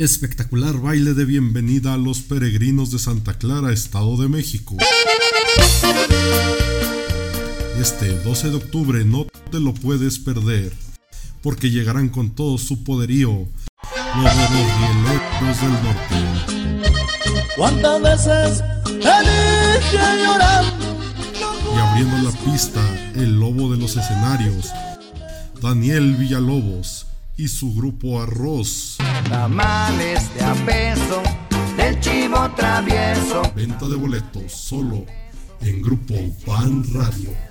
Espectacular baile de bienvenida a los peregrinos de Santa Clara, Estado de México. Este 12 de octubre no te lo puedes perder, porque llegarán con todo su poderío los del norte. ¿Cuántas veces te dije llorando? Y abriendo la pista, el lobo de los escenarios, Daniel Villalobos y su grupo Arroz. Travieso. Venta de boletos solo en Grupo Pan Radio.